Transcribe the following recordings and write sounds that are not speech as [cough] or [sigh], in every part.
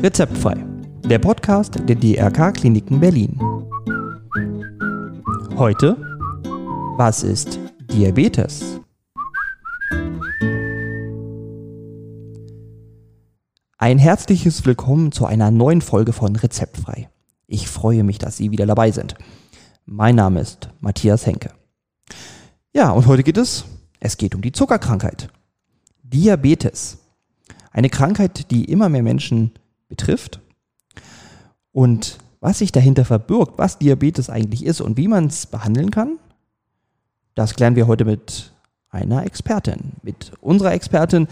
Rezeptfrei, der Podcast der DRK Kliniken Berlin. Heute, was ist Diabetes? Ein herzliches Willkommen zu einer neuen Folge von Rezeptfrei. Ich freue mich, dass Sie wieder dabei sind. Mein Name ist Matthias Henke. Ja, und heute geht es, es geht um die Zuckerkrankheit. Diabetes. Eine Krankheit, die immer mehr Menschen betrifft. Und was sich dahinter verbirgt, was Diabetes eigentlich ist und wie man es behandeln kann, das klären wir heute mit einer Expertin, mit unserer Expertin,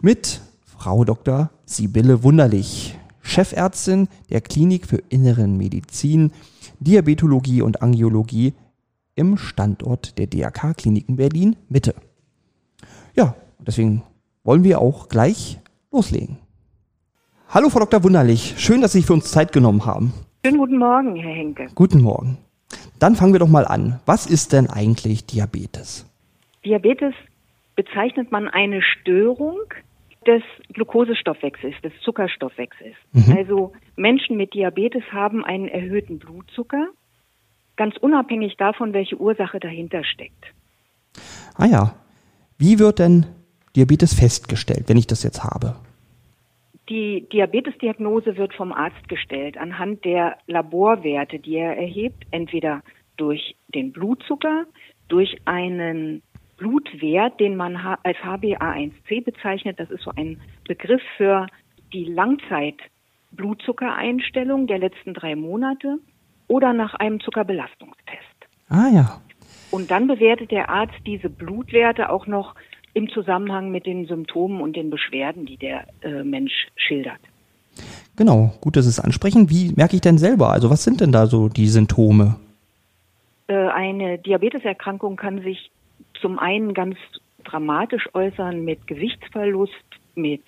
mit Frau Dr. Sibylle Wunderlich, Chefärztin der Klinik für Inneren Medizin, Diabetologie und Angiologie im Standort der DRK Kliniken Berlin Mitte. Ja, deswegen wollen wir auch gleich loslegen. Hallo Frau Dr. Wunderlich, schön, dass Sie sich für uns Zeit genommen haben. Schönen guten Morgen, Herr Henke. Guten Morgen. Dann fangen wir doch mal an. Was ist denn eigentlich Diabetes? Diabetes bezeichnet man eine Störung des Glukosestoffwechsels, des Zuckerstoffwechsels. Mhm. Also Menschen mit Diabetes haben einen erhöhten Blutzucker, ganz unabhängig davon, welche Ursache dahinter steckt. Ah ja. Wie wird denn Diabetes festgestellt, wenn ich das jetzt habe? Die Diabetesdiagnose wird vom Arzt gestellt anhand der Laborwerte, die er erhebt, entweder durch den Blutzucker, durch einen Blutwert, den man als HbA1c bezeichnet. Das ist so ein Begriff für die Langzeit-Blutzuckereinstellung der letzten drei Monate oder nach einem Zuckerbelastungstest. Ah ja. Und dann bewertet der Arzt diese Blutwerte auch noch im Zusammenhang mit den Symptomen und den Beschwerden, die der äh, Mensch schildert. Genau, gut, dass Sie es ansprechen. Wie merke ich denn selber? Also was sind denn da so die Symptome? Äh, eine Diabeteserkrankung kann sich zum einen ganz dramatisch äußern mit Gewichtsverlust, mit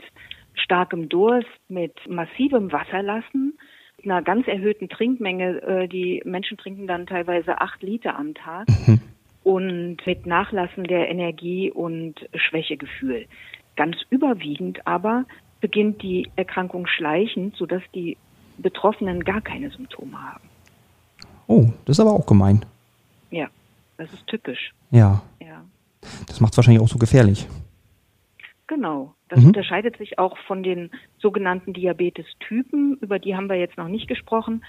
starkem Durst, mit massivem Wasserlassen, einer ganz erhöhten Trinkmenge. Äh, die Menschen trinken dann teilweise acht Liter am Tag. Mhm und mit Nachlassen der Energie und Schwächegefühl. Ganz überwiegend aber beginnt die Erkrankung schleichend, sodass die Betroffenen gar keine Symptome haben. Oh, das ist aber auch gemein. Ja, das ist typisch. Ja. ja. Das macht es wahrscheinlich auch so gefährlich. Genau. Das mhm. unterscheidet sich auch von den sogenannten Diabetes-Typen, über die haben wir jetzt noch nicht gesprochen.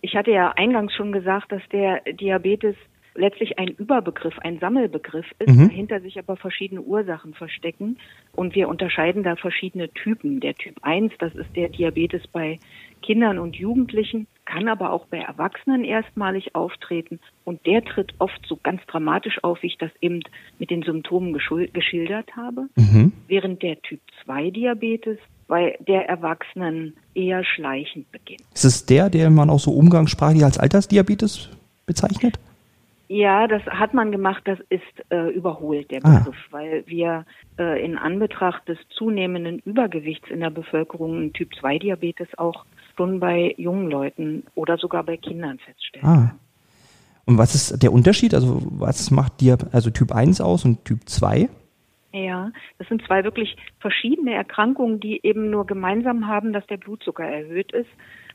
Ich hatte ja eingangs schon gesagt, dass der Diabetes letztlich ein Überbegriff, ein Sammelbegriff ist, mhm. dahinter sich aber verschiedene Ursachen verstecken. Und wir unterscheiden da verschiedene Typen. Der Typ 1, das ist der Diabetes bei Kindern und Jugendlichen, kann aber auch bei Erwachsenen erstmalig auftreten. Und der tritt oft so ganz dramatisch auf, wie ich das eben mit den Symptomen geschildert habe. Mhm. Während der Typ 2 Diabetes bei der Erwachsenen eher schleichend beginnt. Ist es der, der man auch so umgangssprachlich als Altersdiabetes bezeichnet? Ja, das hat man gemacht, das ist äh, überholt, der ah. Begriff, ah. weil wir äh, in Anbetracht des zunehmenden Übergewichts in der Bevölkerung Typ 2 Diabetes auch schon bei jungen Leuten oder sogar bei Kindern feststellen. Ah. Und was ist der Unterschied? Also was macht dir also Typ 1 aus und Typ 2? Ja, das sind zwei wirklich verschiedene Erkrankungen, die eben nur gemeinsam haben, dass der Blutzucker erhöht ist.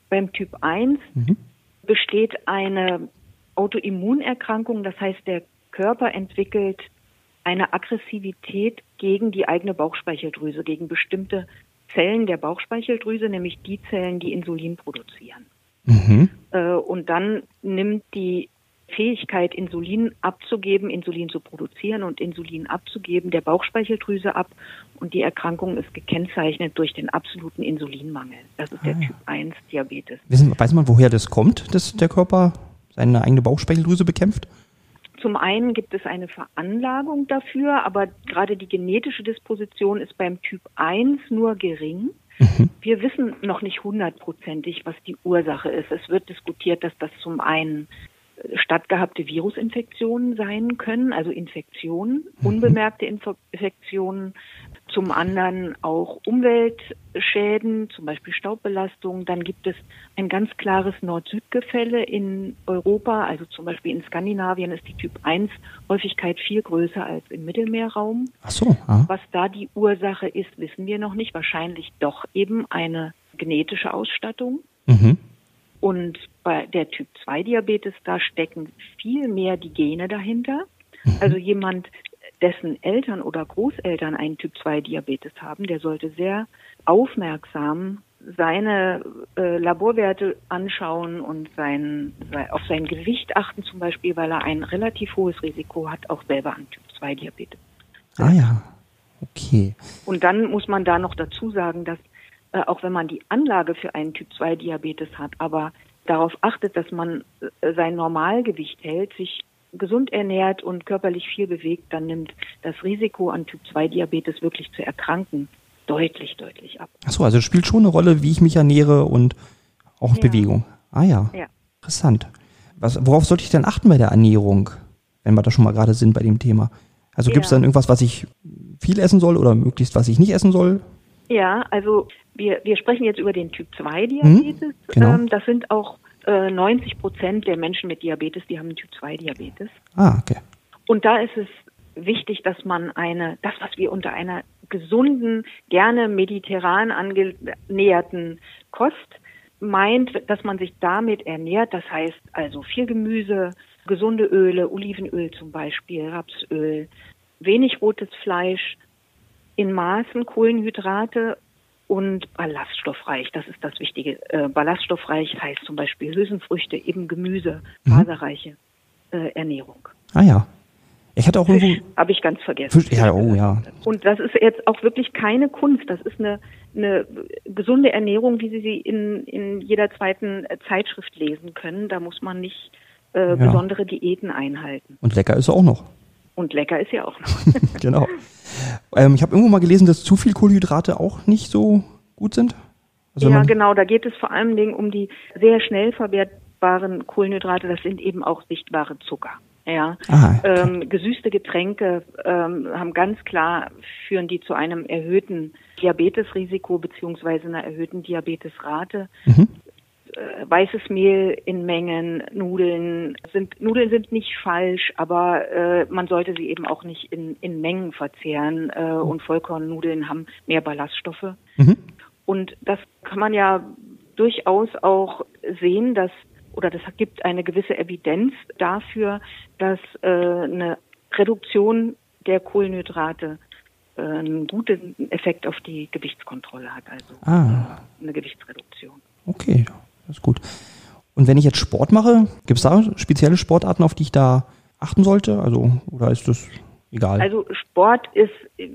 Beim Typ 1 mhm. besteht eine Autoimmunerkrankung, das heißt, der Körper entwickelt eine Aggressivität gegen die eigene Bauchspeicheldrüse, gegen bestimmte Zellen der Bauchspeicheldrüse, nämlich die Zellen, die Insulin produzieren. Mhm. Äh, und dann nimmt die Fähigkeit, Insulin abzugeben, Insulin zu produzieren und Insulin abzugeben, der Bauchspeicheldrüse ab. Und die Erkrankung ist gekennzeichnet durch den absoluten Insulinmangel. Das ist der ah. Typ 1 Diabetes. Wissen, weiß man, woher das kommt, dass der Körper seine eigene Bauchspeicheldrüse bekämpft? Zum einen gibt es eine Veranlagung dafür, aber gerade die genetische Disposition ist beim Typ 1 nur gering. Mhm. Wir wissen noch nicht hundertprozentig, was die Ursache ist. Es wird diskutiert, dass das zum einen stattgehabte Virusinfektionen sein können, also Infektionen, mhm. unbemerkte Infektionen. Zum anderen auch Umweltschäden, zum Beispiel Staubbelastung. Dann gibt es ein ganz klares Nord-Süd-Gefälle in Europa. Also zum Beispiel in Skandinavien ist die Typ 1 Häufigkeit viel größer als im Mittelmeerraum. Ach so. Ah. Was da die Ursache ist, wissen wir noch nicht. Wahrscheinlich doch eben eine genetische Ausstattung. Mhm. Und bei der Typ 2 Diabetes, da stecken viel mehr die Gene dahinter. Mhm. Also jemand, dessen Eltern oder Großeltern einen Typ 2 Diabetes haben, der sollte sehr aufmerksam seine äh, Laborwerte anschauen und sein, auf sein Gewicht achten zum Beispiel, weil er ein relativ hohes Risiko hat, auch selber an Typ 2 Diabetes. Ah ja, okay. Und dann muss man da noch dazu sagen, dass äh, auch wenn man die Anlage für einen Typ 2 Diabetes hat, aber darauf achtet, dass man äh, sein Normalgewicht hält, sich gesund ernährt und körperlich viel bewegt, dann nimmt das Risiko an Typ 2 Diabetes wirklich zu erkranken deutlich, deutlich ab. Achso, also es spielt schon eine Rolle, wie ich mich ernähre und auch Ja. Bewegung. Ah ja, Ja. interessant. Was, worauf sollte ich denn achten bei der Ernährung, wenn wir da schon mal gerade sind bei dem Thema? Also gibt es Ja. dann irgendwas, was ich viel essen soll oder möglichst, was ich nicht essen soll? Ja, also wir, wir sprechen jetzt über den Typ 2 Diabetes. genau. Ähm, das sind auch äh, 90 Prozent der Menschen mit Diabetes, die haben einen Typ 2 Diabetes. Ah, okay. Und da ist es wichtig, dass man eine, das, was wir unter einer gesunden, gerne mediterran angenäherten Kost meint, dass man sich damit ernährt. Das heißt also viel Gemüse, gesunde Öle, Olivenöl zum Beispiel, Rapsöl, wenig rotes Fleisch, in Maßen Kohlenhydrate und ballaststoffreich. Das ist das Wichtige. Äh, ballaststoffreich heißt zum Beispiel Hülsenfrüchte, eben Gemüse, faserreiche äh, Ernährung. Ah ja. Ich hatte auch Fisch irgendwo. habe ich ganz vergessen. Fisch, ja, oh ja. Und das ist jetzt auch wirklich keine Kunst. Das ist eine, eine gesunde Ernährung, wie Sie sie in, in jeder zweiten äh, Zeitschrift lesen können. Da muss man nicht äh, besondere Diäten einhalten. Und lecker ist er auch noch. Und lecker ist ja auch noch. [laughs] genau. Ähm, ich habe irgendwo mal gelesen, dass zu viel Kohlenhydrate auch nicht so gut sind. Also ja, genau. Da geht es vor allen Dingen um die sehr schnell verwertbaren Kohlenhydrate. Das sind eben auch sichtbare Zucker. Ja, Ah, okay. ähm, gesüßte Getränke ähm, haben ganz klar führen die zu einem erhöhten Diabetesrisiko beziehungsweise einer erhöhten Diabetesrate. Mhm. Äh, weißes Mehl in Mengen, Nudeln sind Nudeln sind nicht falsch, aber äh, man sollte sie eben auch nicht in, in Mengen verzehren äh, und Vollkornnudeln haben mehr Ballaststoffe. Mhm. Und das kann man ja durchaus auch sehen, dass oder das gibt eine gewisse Evidenz dafür, dass äh, eine Reduktion der Kohlenhydrate äh, einen guten Effekt auf die Gewichtskontrolle hat, also Ah, eine Gewichtsreduktion. okay, gut. Und wenn ich jetzt Sport mache, gibt es da spezielle Sportarten, auf die ich da achten sollte? Also, oder ist das egal? Also Sport ist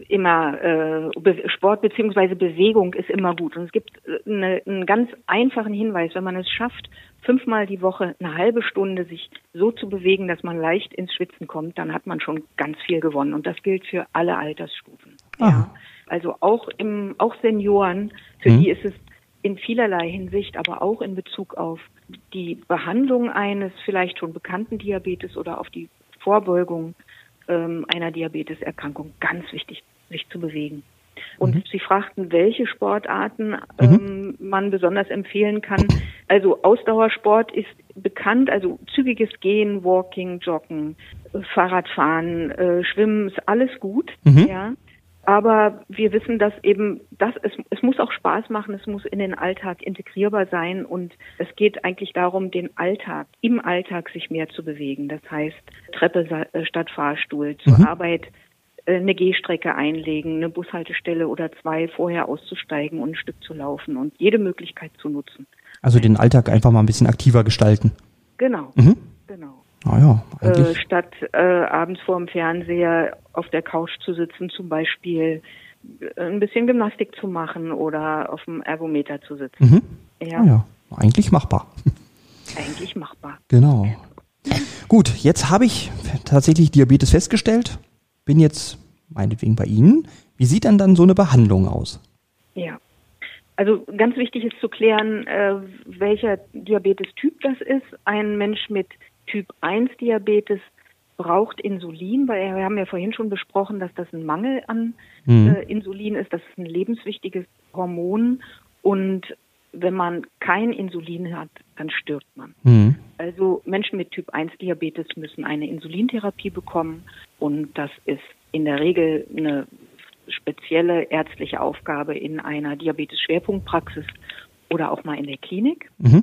immer äh, Sport beziehungsweise Bewegung ist immer gut. Und es gibt äh, eine, einen ganz einfachen Hinweis, wenn man es schafft, fünfmal die Woche eine halbe Stunde sich so zu bewegen, dass man leicht ins Schwitzen kommt, dann hat man schon ganz viel gewonnen. Und das gilt für alle Altersstufen. Aha. Ja. Also auch im auch Senioren, für Mhm. die ist es in vielerlei Hinsicht, aber auch in Bezug auf die Behandlung eines vielleicht schon bekannten Diabetes oder auf die Vorbeugung ähm, einer Diabeteserkrankung ganz wichtig, sich zu bewegen. Und Mhm. Sie fragten, welche Sportarten ähm, man besonders empfehlen kann. Also Ausdauersport ist bekannt, also zügiges Gehen, Walking, Joggen, äh, Fahrradfahren, äh, Schwimmen ist alles gut, Mhm. ja. Aber wir wissen, dass eben das es, es muss auch Spaß machen, es muss in den Alltag integrierbar sein und es geht eigentlich darum, den Alltag im Alltag sich mehr zu bewegen. Das heißt Treppe äh, statt Fahrstuhl, zur Mhm. Arbeit äh, eine Gehstrecke einlegen, eine Bushaltestelle oder zwei vorher auszusteigen und ein Stück zu laufen und jede Möglichkeit zu nutzen. also den Alltag einfach mal ein bisschen aktiver gestalten. Genau, Mhm. genau. Naja, Äh, eigentlich. statt äh, abends vor dem Fernseher auf der Couch zu sitzen, zum Beispiel äh, ein bisschen Gymnastik zu machen oder auf dem Ergometer zu sitzen. Mhm. Ja, Naja, eigentlich machbar. eigentlich machbar. Genau. Gut, jetzt habe ich tatsächlich Diabetes festgestellt. Bin jetzt meinetwegen bei Ihnen. Wie sieht denn dann so eine Behandlung aus? Ja. Also ganz wichtig ist zu klären, äh, welcher Diabetestyp das ist. Ein Mensch mit Typ 1 Diabetes braucht Insulin, weil wir haben ja vorhin schon besprochen, dass das ein Mangel an mhm. äh, Insulin ist. Das ist ein lebenswichtiges Hormon und wenn man kein Insulin hat, dann stirbt man. Mhm. Also Menschen mit Typ 1 Diabetes müssen eine Insulintherapie bekommen und das ist in der Regel eine spezielle ärztliche Aufgabe in einer Diabetes-Schwerpunktpraxis oder auch mal in der Klinik. Mhm.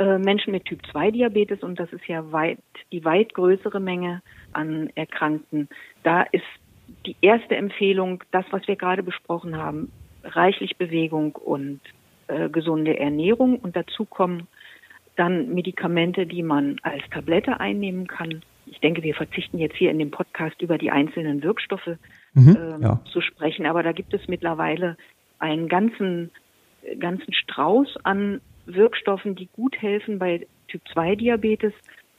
Äh, Menschen mit Typ 2 Diabetes, und das ist ja weit, die weit größere Menge an Erkrankten, da ist die erste Empfehlung, das, was wir gerade besprochen haben, reichlich Bewegung und äh, gesunde Ernährung. Und dazu kommen dann Medikamente, die man als Tablette einnehmen kann. Ich denke, wir verzichten jetzt hier in dem Podcast über die einzelnen Wirkstoffe mhm, äh, ja. zu sprechen, aber da gibt es mittlerweile einen ganzen, ganzen Strauß an Wirkstoffen, die gut helfen bei Typ 2 Diabetes,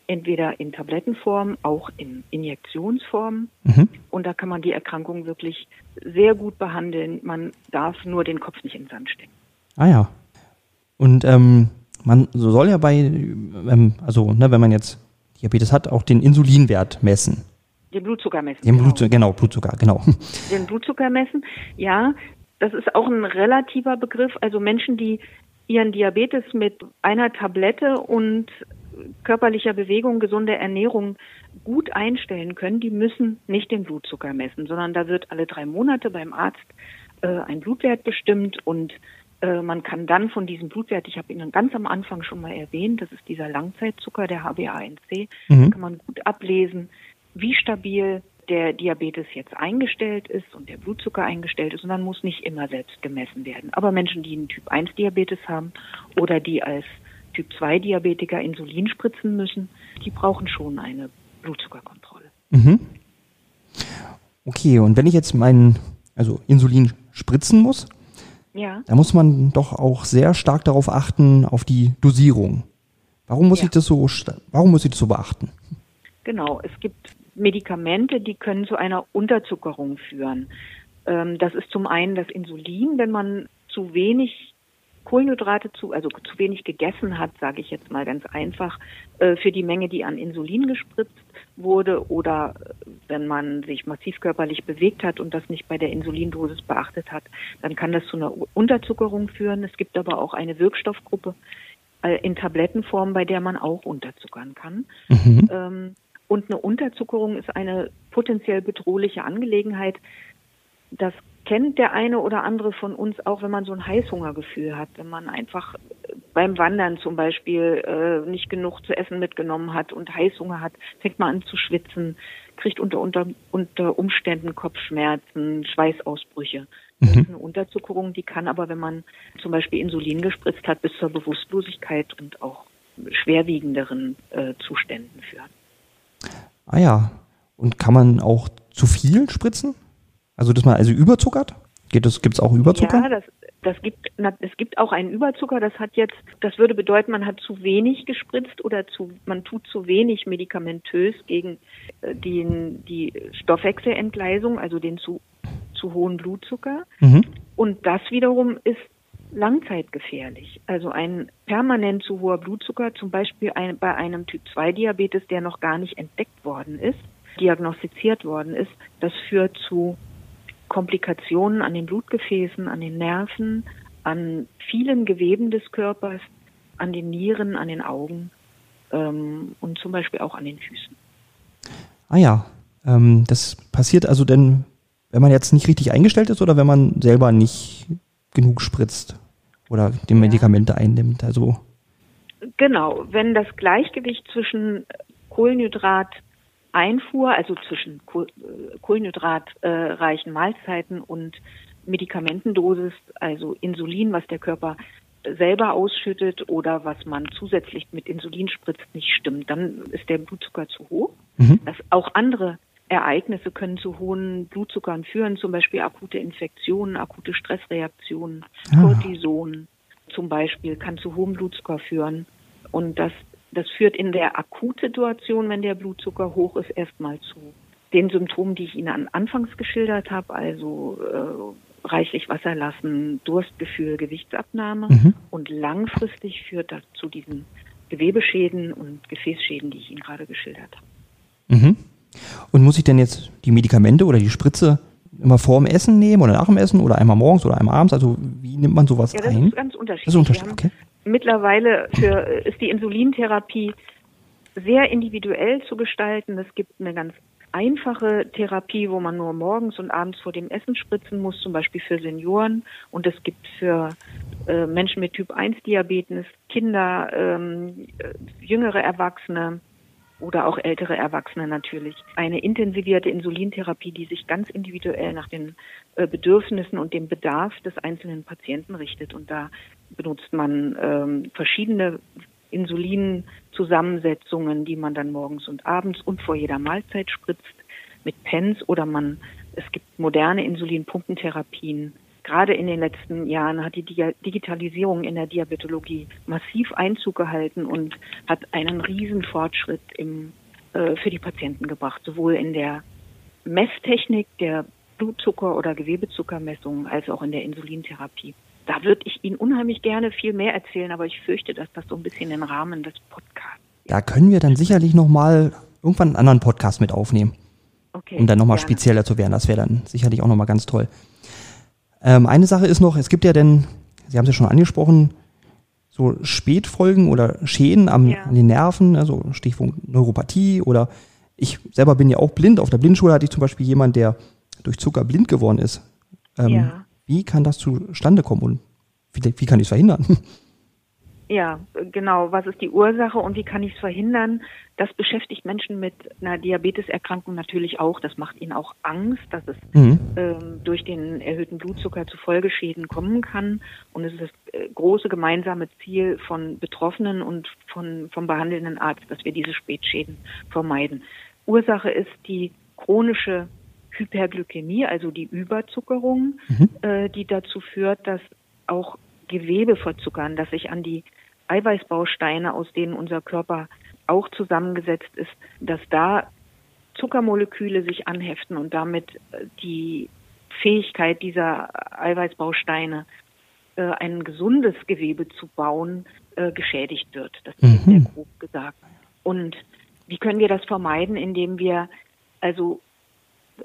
entweder in Tablettenform, auch in Injektionsform. Mhm. Und da kann man die Erkrankung wirklich sehr gut behandeln. Man darf nur den Kopf nicht in den Sand stecken. Ah ja. Und ähm, man soll ja bei, ähm, also ne, wenn man jetzt Diabetes hat, auch den Insulinwert messen. Den Blutzucker messen. Den genau. Blutzucker, genau, Blutzucker, genau. Den Blutzucker messen, ja. Das ist auch ein relativer Begriff. Also Menschen, die ihren Diabetes mit einer Tablette und körperlicher Bewegung, gesunder Ernährung gut einstellen können, die müssen nicht den Blutzucker messen, sondern da wird alle drei Monate beim Arzt äh, ein Blutwert bestimmt und äh, man kann dann von diesem Blutwert, ich habe Ihnen ganz am Anfang schon mal erwähnt, das ist dieser Langzeitzucker, der HbA1c, mhm. kann man gut ablesen, wie stabil der Diabetes jetzt eingestellt ist und der Blutzucker eingestellt ist und dann muss nicht immer selbst gemessen werden. Aber Menschen, die einen Typ 1 Diabetes haben oder die als Typ 2 Diabetiker Insulin spritzen müssen, die brauchen schon eine Blutzuckerkontrolle. Mhm. Okay, und wenn ich jetzt meinen, also Insulin spritzen muss, ja. da muss man doch auch sehr stark darauf achten, auf die Dosierung. Warum muss ja. ich das so, warum muss ich das so beachten? Genau, es gibt Medikamente, die können zu einer Unterzuckerung führen. Ähm, das ist zum einen das Insulin, wenn man zu wenig Kohlenhydrate zu, also zu wenig gegessen hat, sage ich jetzt mal ganz einfach, äh, für die Menge, die an Insulin gespritzt wurde oder äh, wenn man sich massiv körperlich bewegt hat und das nicht bei der Insulindosis beachtet hat, dann kann das zu einer Unterzuckerung führen. Es gibt aber auch eine Wirkstoffgruppe äh, in Tablettenform, bei der man auch unterzuckern kann. Mhm. Ähm, und eine Unterzuckerung ist eine potenziell bedrohliche Angelegenheit. Das kennt der eine oder andere von uns auch, wenn man so ein Heißhungergefühl hat, wenn man einfach beim Wandern zum Beispiel äh, nicht genug zu essen mitgenommen hat und Heißhunger hat, fängt man an zu schwitzen, kriegt unter, unter, unter Umständen Kopfschmerzen, Schweißausbrüche. Das mhm. ist eine Unterzuckerung, die kann aber, wenn man zum Beispiel Insulin gespritzt hat, bis zur Bewusstlosigkeit und auch schwerwiegenderen äh, Zuständen führen. Ah ja. Und kann man auch zu viel spritzen? Also, dass man also überzuckert? Geht das, gibt's auch Überzucker? Ja, das, das gibt, na, es gibt auch einen Überzucker. Das hat jetzt, das würde bedeuten, man hat zu wenig gespritzt oder zu, man tut zu wenig medikamentös gegen äh, den, die Stoffwechselentgleisung, also den zu, zu hohen Blutzucker. Mhm. Und das wiederum ist langzeitgefährlich. Also ein permanent zu hoher Blutzucker, zum Beispiel ein, bei einem Typ 2 Diabetes, der noch gar nicht entdeckt worden ist, diagnostiziert worden ist, das führt zu Komplikationen an den Blutgefäßen, an den Nerven, an vielen Geweben des Körpers, an den Nieren, an den Augen ähm, und zum Beispiel auch an den Füßen. Ah ja, ähm, das passiert also denn, wenn man jetzt nicht richtig eingestellt ist oder wenn man selber nicht genug spritzt oder die Medikamente ja. einnimmt. Also genau, wenn das Gleichgewicht zwischen Kohlenhydrateinfuhr, also zwischen äh, kohlenhydratreichen Mahlzeiten und Medikamentendosis, also Insulin, was der Körper selber ausschüttet oder was man zusätzlich mit Insulin spritzt, nicht stimmt, dann ist der Blutzucker zu hoch. Mhm. Das auch andere Ereignisse können zu hohen Blutzuckern führen, zum Beispiel akute Infektionen, akute Stressreaktionen, ah. Cortison zum Beispiel kann zu hohem Blutzucker führen. Und das, das führt in der Akutsituation, wenn der Blutzucker hoch ist, erstmal zu den Symptomen, die ich Ihnen anfangs geschildert habe, also äh, reichlich Wasser lassen, Durstgefühl, Gewichtsabnahme. Mhm. Und langfristig führt das zu diesen Gewebeschäden und Gefäßschäden, die ich Ihnen gerade geschildert habe. Mhm. Und muss ich denn jetzt die Medikamente oder die Spritze immer vor dem Essen nehmen oder nach dem Essen oder einmal morgens oder einmal abends? Also wie nimmt man sowas Ja, das ein? ist ganz unterschiedlich. Das ist unterschiedlich, okay. Mittlerweile für, ist die Insulintherapie sehr individuell zu gestalten. Es gibt eine ganz einfache Therapie, wo man nur morgens und abends vor dem Essen spritzen muss, zum Beispiel für Senioren. Und es gibt für äh, Menschen mit Typ 1 Diabetes, Kinder, ähm, äh, jüngere Erwachsene oder auch ältere Erwachsene natürlich. Eine intensivierte Insulintherapie, die sich ganz individuell nach den äh, Bedürfnissen und dem Bedarf des einzelnen Patienten richtet. Und da benutzt man ähm, verschiedene Insulinzusammensetzungen, die man dann morgens und abends und vor jeder Mahlzeit spritzt mit Pens oder man, es gibt moderne Insulinpumpentherapien. Gerade in den letzten Jahren hat die Digitalisierung in der Diabetologie massiv Einzug gehalten und hat einen riesen Fortschritt im, äh, für die Patienten gebracht, sowohl in der Messtechnik der Blutzucker- oder Gewebezuckermessung als auch in der Insulintherapie. Da würde ich Ihnen unheimlich gerne viel mehr erzählen, aber ich fürchte, dass das so ein bisschen den Rahmen des Podcasts. Da können wir dann sicherlich nochmal irgendwann einen anderen Podcast mit aufnehmen, Okay. um dann nochmal spezieller zu werden. Das wäre dann sicherlich auch nochmal ganz toll. Ähm, eine Sache ist noch, es gibt ja denn, Sie haben es ja schon angesprochen, so Spätfolgen oder Schäden am, Ja. an den Nerven, also Stichpunkt Neuropathie oder ich selber bin ja auch blind. Auf der Blindenschule hatte ich zum Beispiel jemand, der durch Zucker blind geworden ist. Ähm, Ja. Wie kann das zustande kommen und wie, wie kann ich es verhindern? [laughs] Ja, genau. Was ist die Ursache und wie kann ich es verhindern? Das beschäftigt Menschen mit einer Diabeteserkrankung natürlich auch. Das macht ihnen auch Angst, dass es Mhm. ähm, durch den erhöhten Blutzucker zu Folgeschäden kommen kann. Und es ist das äh, große gemeinsame Ziel von Betroffenen und von, vom behandelnden Arzt, dass wir diese Spätschäden vermeiden. Ursache ist die chronische Hyperglykämie, also die Überzuckerung, äh, die dazu führt, dass auch Gewebe verzuckern, dass sich an die Eiweißbausteine, aus denen unser Körper auch zusammengesetzt ist, dass da Zuckermoleküle sich anheften und damit äh, die Fähigkeit dieser Eiweißbausteine, äh, ein gesundes Gewebe zu bauen, äh, geschädigt wird. Das ist Mhm. sehr grob gesagt. Und wie können wir das vermeiden, indem wir also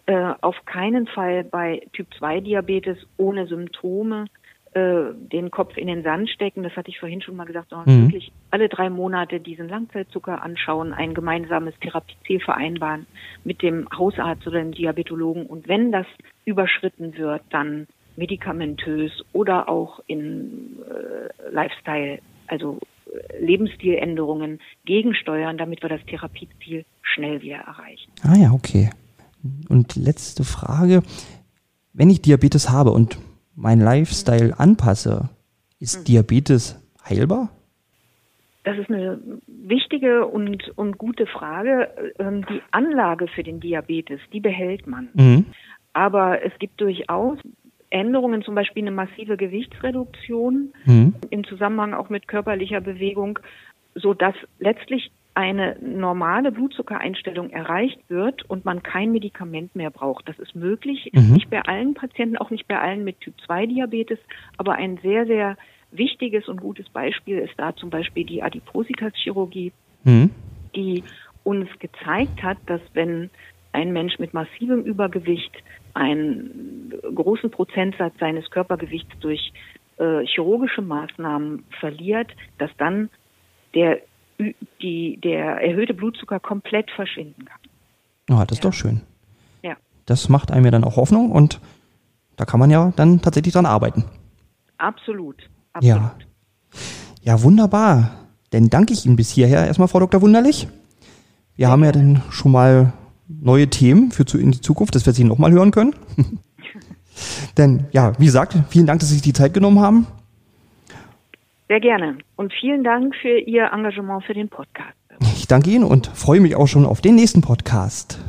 äh, auf keinen Fall bei Typ 2 Diabetes ohne Symptome äh, den Kopf in den Sand stecken. Das hatte ich vorhin schon mal gesagt, sondern Mhm. wirklich alle drei Monate diesen Langzeitzucker anschauen, ein gemeinsames Therapieziel vereinbaren mit dem Hausarzt oder dem Diabetologen. Und wenn das überschritten wird, dann medikamentös oder auch in äh, Lifestyle, also äh, Lebensstiländerungen gegensteuern, damit wir das Therapieziel schnell wieder erreichen. Ah ja, okay. Und letzte Frage. Wenn ich Diabetes habe und meinen Lifestyle anpasse, ist Mhm. Diabetes heilbar? Das ist eine wichtige und, und gute Frage. Ähm, Die Anlage für den Diabetes, die behält man. Mhm. Aber es gibt durchaus Änderungen, zum Beispiel eine massive Gewichtsreduktion Mhm. im Zusammenhang auch mit körperlicher Bewegung, so dass letztlich eine normale Blutzuckereinstellung erreicht wird und man kein Medikament mehr braucht. Das ist möglich, Mhm. nicht bei allen Patienten, auch nicht bei allen mit Typ 2 Diabetes, aber ein sehr, sehr wichtiges und gutes Beispiel ist da zum Beispiel die Adipositas-Chirurgie, Mhm. die uns gezeigt hat, dass wenn ein Mensch mit massivem Übergewicht einen großen Prozentsatz seines Körpergewichts durch äh, chirurgische Maßnahmen verliert, dass dann der, die, der erhöhte Blutzucker komplett verschwinden kann. Ja, das ist doch schön. Ja, Das macht einem ja dann auch Hoffnung und da kann man ja dann tatsächlich dran arbeiten. absolut. absolut. Ja. Ja, wunderbar. Dann danke ich Ihnen bis hierher erstmal, Frau Dr. Wunderlich. Wir haben ja dann schon mal neue Themen für zu, in die Zukunft, dass wir sie nochmal hören können. [laughs] Denn ja, wie gesagt, vielen Dank, dass Sie sich die Zeit genommen haben. Sehr gerne. Und vielen Dank für Ihr Engagement für den Podcast. Ich danke Ihnen und freue mich auch schon auf den nächsten Podcast.